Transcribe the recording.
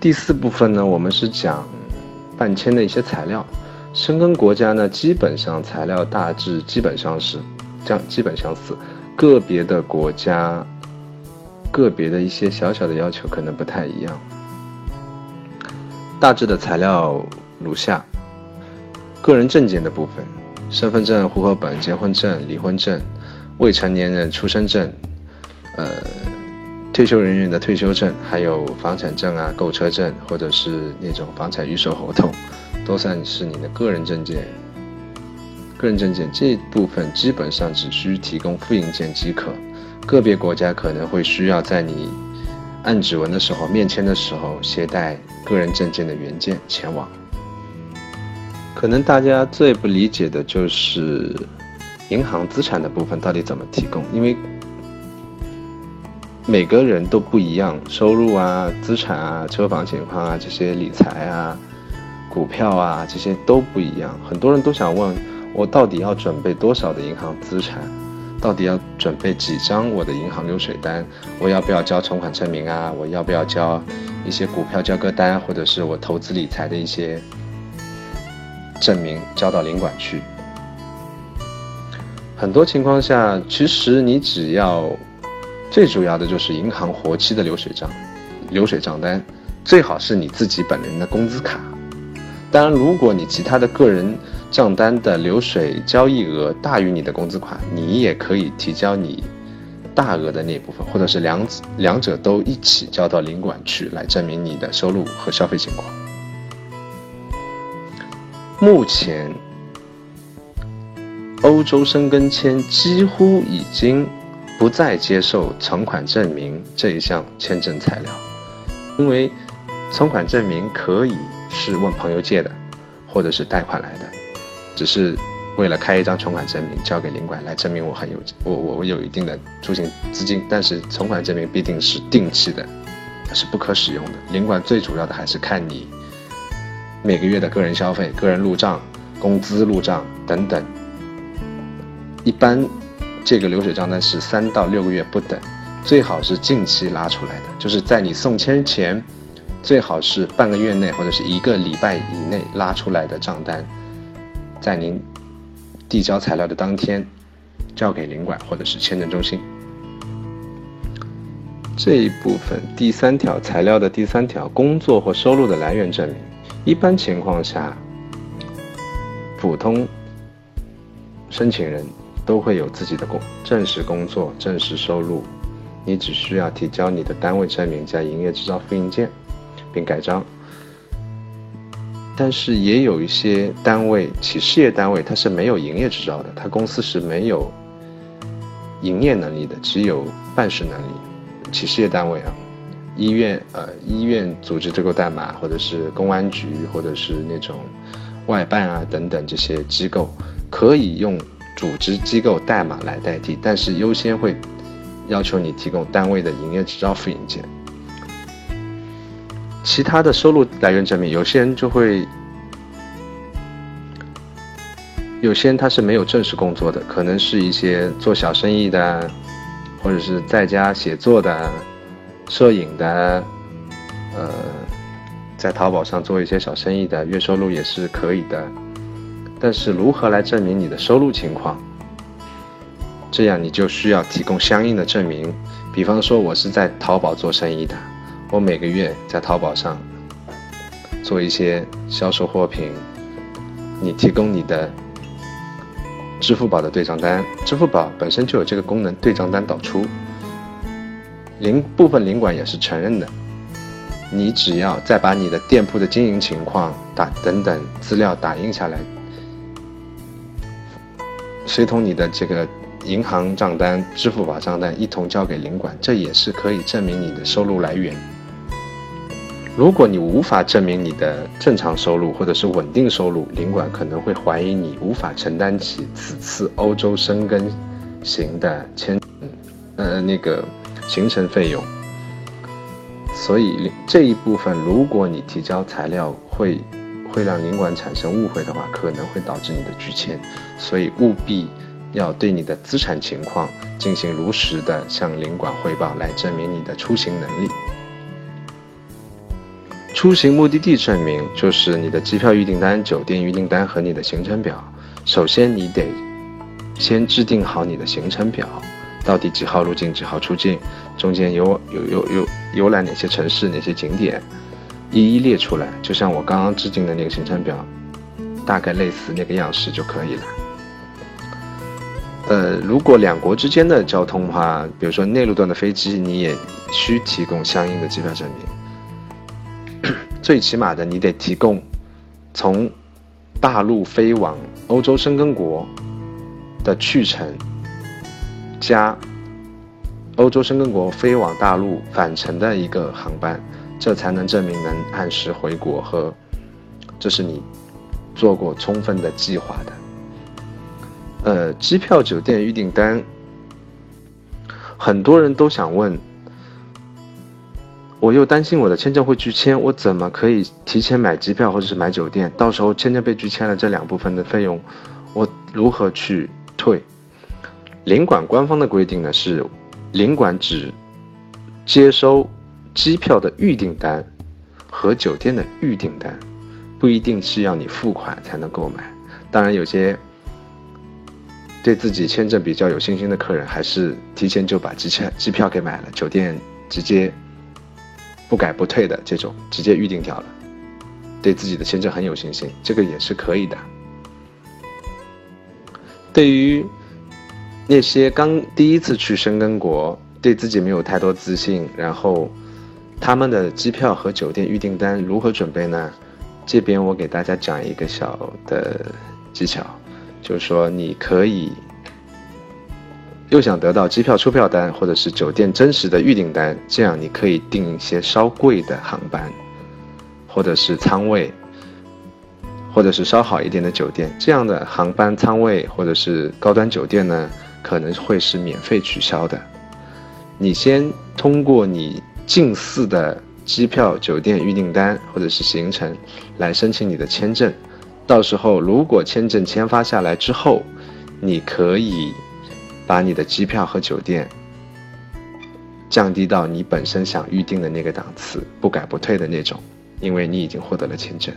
第四部分呢，我们是讲办签的一些材料。申根国家呢，基本上材料大致基本上是这样，基本相似。个别的国家，个别的一些小小的要求可能不太一样。大致的材料如下：个人证件的部分，身份证、户口本、结婚证、离婚证、未成年人出生证，呃。退休人员的退休证，还有房产证啊、购车证，或者是那种房产预售合同，都算是你的个人证件。个人证件这部分基本上只需提供复印件即可，个别国家可能会需要在你按指纹的时候、面签的时候携带个人证件的原件前往。可能大家最不理解的就是银行资产的部分到底怎么提供，因为。每个人都不一样，收入啊、资产啊、车房情况啊、这些理财啊、股票啊，这些都不一样。很多人都想问我，到底要准备多少的银行资产？到底要准备几张我的银行流水单？我要不要交存款证明啊？我要不要交一些股票交割单，或者是我投资理财的一些证明交到领馆去？很多情况下，其实你只要。最主要的就是银行活期的流水账，流水账单最好是你自己本人的工资卡。当然，如果你其他的个人账单的流水交易额大于你的工资款，你也可以提交你大额的那一部分，或者是两两者都一起交到领馆去，来证明你的收入和消费情况。目前，欧洲申根签几乎已经。不再接受存款证明这一项签证材料，因为存款证明可以是问朋友借的，或者是贷款来的，只是为了开一张存款证明交给领馆来证明我很有我我我有一定的出行资金，但是存款证明必定是定期的，是不可使用的。领馆最主要的还是看你每个月的个人消费、个人入账、工资入账等等，一般。这个流水账单是三到六个月不等，最好是近期拉出来的，就是在你送签前，最好是半个月内或者是一个礼拜以内拉出来的账单，在您递交材料的当天交给领馆或者是签证中心。这一部分第三条材料的第三条，工作或收入的来源证明，一般情况下，普通申请人。都会有自己的工正式工作、正式收入，你只需要提交你的单位证明加营业执照复印件，并盖章。但是也有一些单位，企事业单位，它是没有营业执照的，它公司是没有营业能力的，只有办事能力。企事业单位啊，医院呃，医院组织机构代码，或者是公安局，或者是那种外办啊等等这些机构，可以用。组织机构代码来代替，但是优先会要求你提供单位的营业执照复印件。其他的收入来源证明，有些人就会，有些人他是没有正式工作的，可能是一些做小生意的，或者是在家写作的、摄影的，呃，在淘宝上做一些小生意的，月收入也是可以的。但是如何来证明你的收入情况？这样你就需要提供相应的证明。比方说，我是在淘宝做生意的，我每个月在淘宝上做一些销售货品，你提供你的支付宝的对账单，支付宝本身就有这个功能，对账单导出，领部分领馆也是承认的。你只要再把你的店铺的经营情况打等等资料打印下来。随同你的这个银行账单、支付宝账单一同交给领馆，这也是可以证明你的收入来源。如果你无法证明你的正常收入或者是稳定收入，领馆可能会怀疑你无法承担起此次欧洲生根行的签，呃，那个行程费用。所以这一部分，如果你提交材料会。会让领馆产生误会的话，可能会导致你的拒签，所以务必要对你的资产情况进行如实的向领馆汇报，来证明你的出行能力。出行目的地证明就是你的机票预订单、酒店预订单和你的行程表。首先，你得先制定好你的行程表，到底几号入境、几号出境，中间有有有有游览哪些城市、哪些景点，一一列出来。就像我刚刚制定的那个行程表，大概类似那个样式就可以了。呃，如果两国之间的交通的话，比如说内陆段的飞机，你也需提供相应的机票证明。最起码的，你得提供从大陆飞往欧洲申根国的去程，加欧洲申根国飞往大陆返程的一个航班，这才能证明能按时回国和这是你做过充分的计划的。呃，机票、酒店预订单，很多人都想问，我又担心我的签证会拒签，我怎么可以提前买机票或者是买酒店？到时候签证被拒签了，这两部分的费用，我如何去退？领馆官方的规定呢是，领馆只接收机票的预订单和酒店的预订单，不一定是要你付款才能购买。当然有些。对自己签证比较有信心的客人，还是提前就把机票机票给买了，酒店直接不改不退的这种，直接预定掉了。对自己的签证很有信心，这个也是可以的。对于那些刚第一次去申根国，对自己没有太多自信，然后他们的机票和酒店预订单如何准备呢？这边我给大家讲一个小的技巧。就是说，你可以又想得到机票出票单，或者是酒店真实的预订单，这样你可以订一些稍贵的航班，或者是舱位，或者是稍好一点的酒店。这样的航班舱位或者是高端酒店呢，可能会是免费取消的。你先通过你近似的机票、酒店预订单或者是行程来申请你的签证。到时候，如果签证签发下来之后，你可以把你的机票和酒店降低到你本身想预定的那个档次，不改不退的那种，因为你已经获得了签证。